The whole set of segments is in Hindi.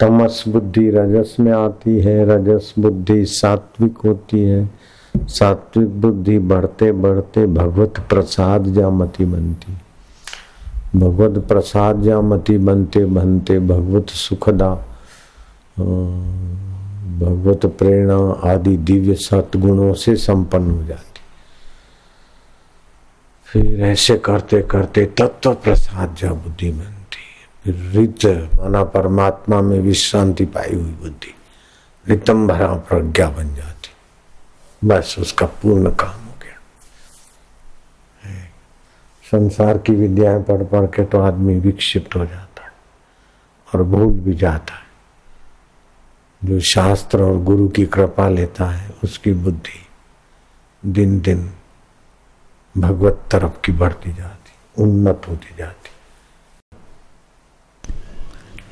तमस बुद्धि रजस में आती है, रजस बुद्धि सात्विक होती है। सात्विक बुद्धि बढ़ते बढ़ते भगवत प्रसाद जामती बनती। भगवत प्रसाद जामती बनते बनते भगवत सुखदा भगवत प्रेरणा आदि दिव्य सत्गुणों से संपन्न हो जाती। फिर ऐसे करते करते तत्व प्रसाद जा बुद्धि बनती रित माना परमात्मा में विश्रांति पाई हुई बुद्धि। रितम भरा प्रज्ञा बन जाती। बस उसका पूर्ण काम हो गया। संसार की विद्याएँ पढ़ पढ़ के तो आदमी विक्षिप्त हो जाता है और भूल भी जाता है। जो शास्त्र और गुरु की कृपा लेता है, उसकी बुद्धि दिन दिन भगवत तरफ़ की बढ़ती जाती, उन्नत होती जाती।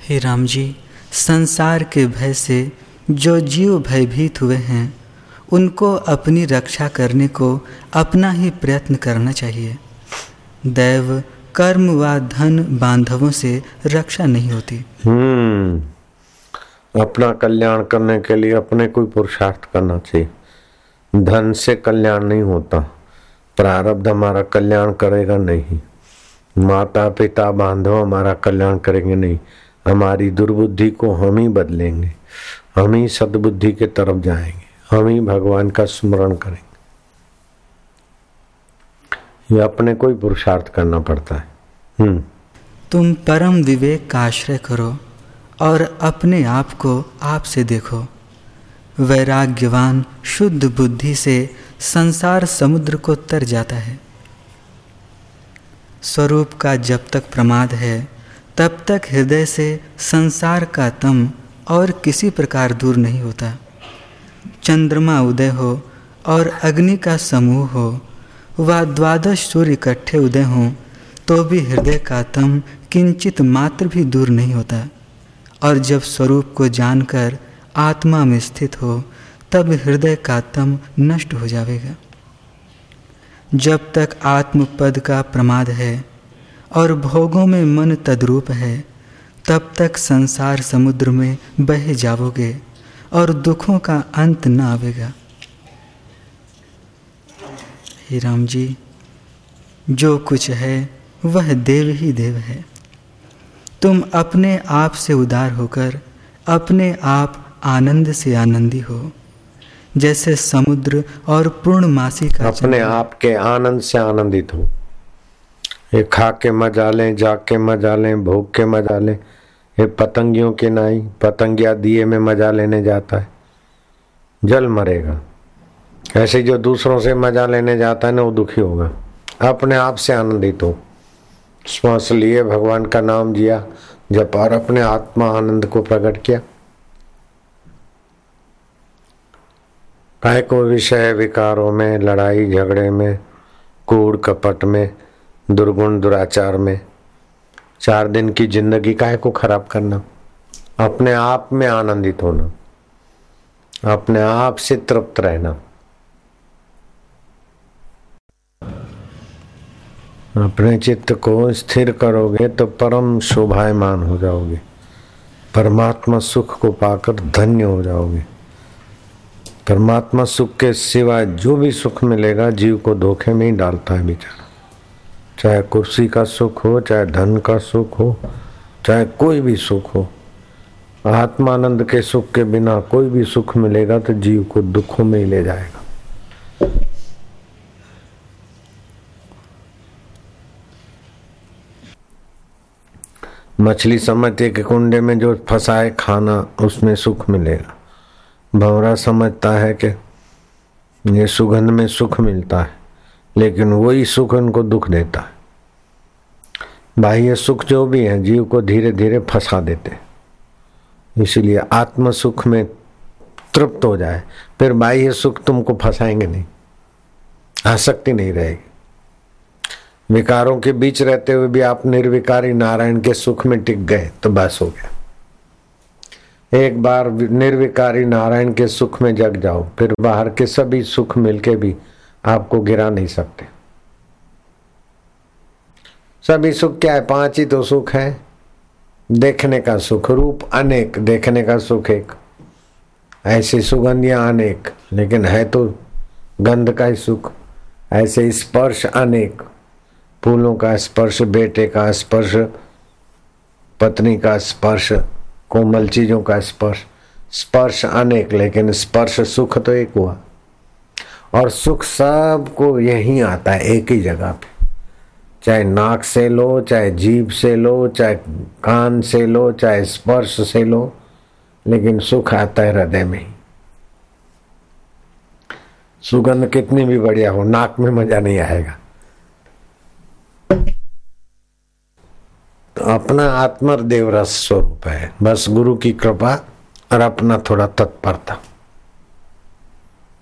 हे राम जी संसार के भय से जो जीव भयभीत हुए हैं, उनको अपनी रक्षा करने को अपना ही प्रयत्न करना चाहिए। दैव, कर्म व धन बांधवों से रक्षा नहीं होती। हम्म अपना कल्याण करने के लिए अपने कोई पुरुषार्थ करना चाहिए। धन से कल्याण नहीं होता, प्रारब्ध हमारा कल्याण करेगा नहीं। माता पिता बांधव हमारा कल्याण करेंगे नहीं। हमारी दुर्बुद्धि को हम ही बदलेंगे, हम ही सदबुद्धि के तरफ़ जाएँगे, हम ही भगवान का स्मरण करेंगे। ये अपने कोई पुरुषार्थ करना पड़ता है। हम्म। तुम परम विवेक का आश्रय करो और अपने आप को आपसे देखो। वैराग्यवान, शुद्ध बुद्धि से संसार समुद्र को तर जाता है। स्वरूप का जब तक प्रमाद है तब तक हृदय से संसार का तम और किसी प्रकार दूर नहीं होता। चंद्रमा उदय हो और अग्नि का समूह हो, व द्वादश सूर्य इकट्ठे उदय हों तो भी हृदय का तम किंचित मात्र भी दूर नहीं होता। और जब स्वरूप को जानकर आत्मा में स्थित हो, तब हृदय का तम नष्ट हो जाएगा। जब तक आत्मपद का प्रमाद है और भोगों में मन तद्रूप है तब तक संसार समुद्र में बह जाओगे और दुखों का अंत न आवेगा। हे राम जी जो कुछ है वह देव ही देव है। तुम अपने आप से उदार होकर अपने आप आनंद से आनंदी हो। जैसे समुद्र और पूर्णमासी का अपने आप के आनंद से आनंदित हो। ये खा के मज़ा लें जाग के मज़ा लें भोग के मज़ा लें ये पतंगियों के नाई, पतंगिया दिए में मज़ा लेने जाता है। जल मरेगा। ऐसे जो दूसरों से मज़ा लेने जाता है ना, वो दुखी होगा। अपने आप से आनंदित हो। श्वास लिए, भगवान का नाम जिया। जब और अपने आत्मा आनंद को प्रकट किया। काय को विषय विकारों में, लड़ाई झगड़े में कूड़ कपट में दुर्गुण दुराचार में। चार दिन की ज़िंदगी काय को खराब करना? अपने आप में आनंदित होना। अपने आप से तृप्त रहना। अपने चित्त को स्थिर करोगे तो परम शोभायमान हो जाओगे। परमात्मा सुख को पाकर धन्य हो जाओगे। परमात्मा सुख के सिवाय जो भी सुख मिलेगा, जीव को धोखे में ही डालता है बेचारा। चाहे कुर्सी का सुख हो, चाहे धन का सुख हो, चाहे कोई भी सुख हो, आत्मानंद के सुख के बिना कोई भी सुख मिलेगा तो जीव को दुखों में ही ले जाएगा। मछली समझती है कि कुंडे में जो फंसाए खाना, उसमें सुख मिलेगा। भवरा समझता है कि ये सुगंध में सुख मिलता है, लेकिन वही सुख उनको दुख देता है। बाह्य सुख जो भी है, जीव को धीरे धीरे फंसा देते इसलिए आत्म सुख में तृप्त हो जाए, फिर बाह्य सुख तुमको फंसाएँगे नहीं। आसक्ति नहीं रहेगी। विकारों के बीच रहते हुए भी आप निर्विकारी नारायण के सुख में टिक गए तो बस हो गया। एक बार निर्विकारी नारायण के सुख में जग जाओ, फिर बाहर के सभी सुख मिलके भी आपको गिरा नहीं सकते। सभी सुख क्या है? पाँच ही तो सुख है। देखने का सुख, रूप अनेक, देखने का सुख एक। ऐसी सुगंधियाँ अनेक, लेकिन है तो गंध का ही सुख। ऐसे स्पर्श अनेक, फूलों का स्पर्श, बेटे का स्पर्श, पत्नी का स्पर्श, कोमल चीज़ों का स्पर्श। स्पर्श अनेक, लेकिन स्पर्श सुख तो एक हुआ। और सुख सबको यही आता है, एक ही जगह पे। चाहे नाक से लो, चाहे जीभ से लो, चाहे कान से लो, चाहे स्पर्श से लो, लेकिन सुख आता है हृदय में। सुगंध कितनी भी बढ़िया हो, नाक में मज़ा नहीं आएगा। तो अपना आत्मर देवरस स्वरूप है। बस गुरु की कृपा और अपना थोड़ा तत्परता।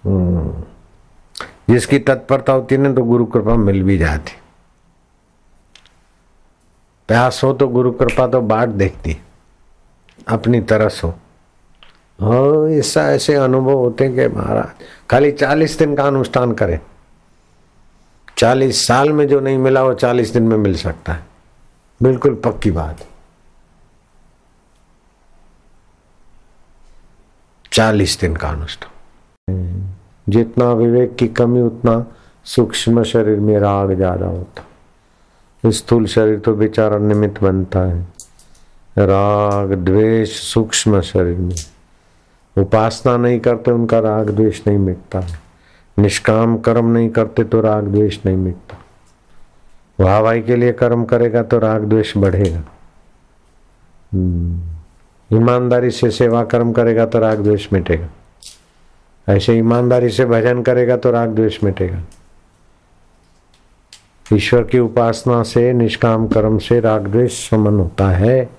हम्म। जिसकी तत्परता होती है ना तो गुरु कृपा मिल भी जाती। प्यास हो तो गुरु कृपा तो बाट देखती अपनी तरस हो। हाँ ऐसा ऐसे अनुभव होते कि महाराज, खाली चालीस दिन का अनुष्ठान करें। चालीस साल में जो नहीं मिला वो चालीस दिन में मिल सकता है। बिल्कुल पक्की बात। चालीस दिन का अनुष्ठान। जितना विवेक की कमी, उतना सूक्ष्म शरीर में राग ज़्यादा होता। स्थूल शरीर तो बेचारा निमित्त बनता है। राग, द्वेष, सूक्ष्म शरीर में। उपासना नहीं करते, उनका राग द्वेष नहीं मिटता। निष्काम कर्म नहीं करते तो राग द्वेष नहीं मिटता। वाहवाई के लिए कर्म करेगा तो राग द्वेष बढ़ेगा। हम्म। ईमानदारी से सेवा कर्म करेगा तो राग द्वेष मिटेगा। ऐसे ईमानदारी से भजन करेगा तो राग द्वेष मिटेगा। ईश्वर की उपासना से, निष्काम कर्म से राग द्वेष समन होता है।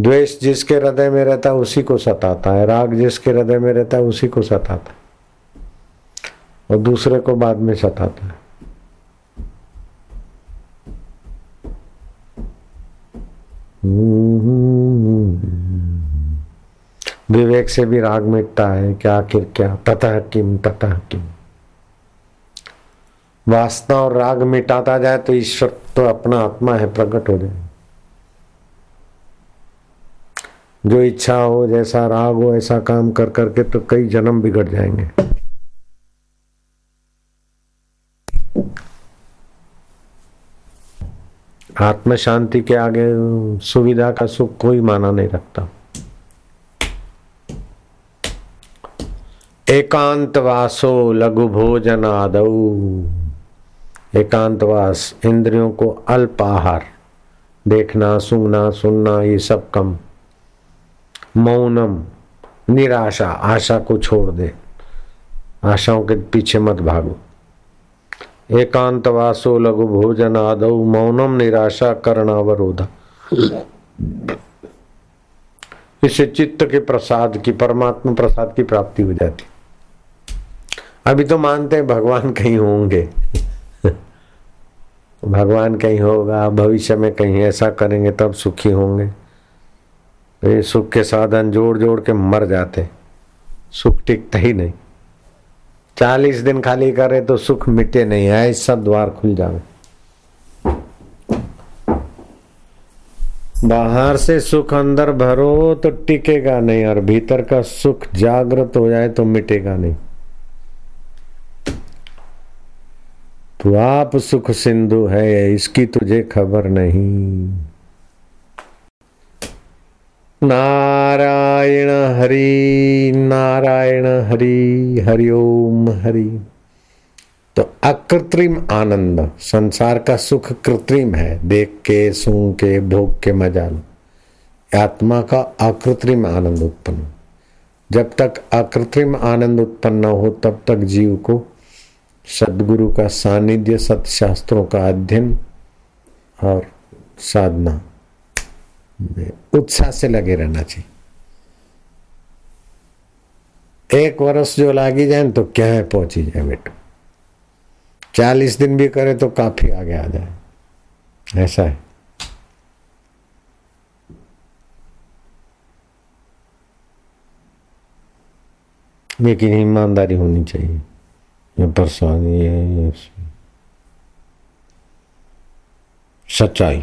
द्वेष जिसके हृदय में रहता है, उसी को सताता है। राग जिसके हृदय में रहता है, उसी को सताता है। और दूसरे को बाद में सताता है। विवेक से भी राग मिटता है, क्या, आखिर क्या? ततः किम ततः किम? वासना और राग मिटाता जाए तो ईश्वर तो अपना आत्मा है, प्रकट हो जाए। जो इच्छा हो, जैसा राग हो, ऐसा काम कर करके तो कई जन्म बिगड़ जाएँगे। आत्म शांति के आगे सुविधा का सुख कोई माना नहीं रखता। एकांतवासो लघु भोजन आदऊ एकांतवास इंद्रियों को अल्प आहार देखना, सुनना सुनना, ये सब कम। मौनम, निराशा, आशा को छोड़ दे। आशाओं के पीछे मत भागो। एकांतवासो लघु भोजन आदौ मौनम, निराशा, करणावरोधा। इससे चित्त के प्रसाद की, परमात्मा प्रसाद की प्राप्ति हो जाती। अभी तो मानते हैं भगवान कहीं होंगे। भगवान कहीं होगा, भविष्य में कहीं ऐसा करेंगे, तब सुखी होंगे। ये सुख के साधन जोड़ जोड़ के मर जाते सुख टिकता ही नहीं। चालीस दिन खाली करे तो सुख मिटे नहीं आए सब द्वार खुल जावे। बाहर से सुख अंदर भरो तो टिकेगा नहीं, और भीतर का सुख जागृत हो जाए तो मिटेगा नहीं। तू आप सुख सिंधु है, इसकी तुझे खबर नहीं। नारायण हरि नारायण हरि हरिओम हरि। तो अकृत्रिम आनंद, संसार का सुख कृत्रिम है, देख के, सुन के, भोग के मज़ा लो। आत्मा का अकृत्रिम आनंद उत्पन्न जब तक अकृत्रिम आनंद उत्पन्न हो, तब तक जीव को सदगुरु का सानिध्य सत्शास्त्रों का अध्ययन और साधना में उत्साह से लगे रहना चाहिए। एक वर्ष जो लागी जाए तो क्या है पहुँची जाए बेटो? चालीस दिन भी करे तो काफ़ी आगे आ जाए। ऐसा है। लेकिन ईमानदारी होनी चाहिए। ये परेशानी है सच्चाई।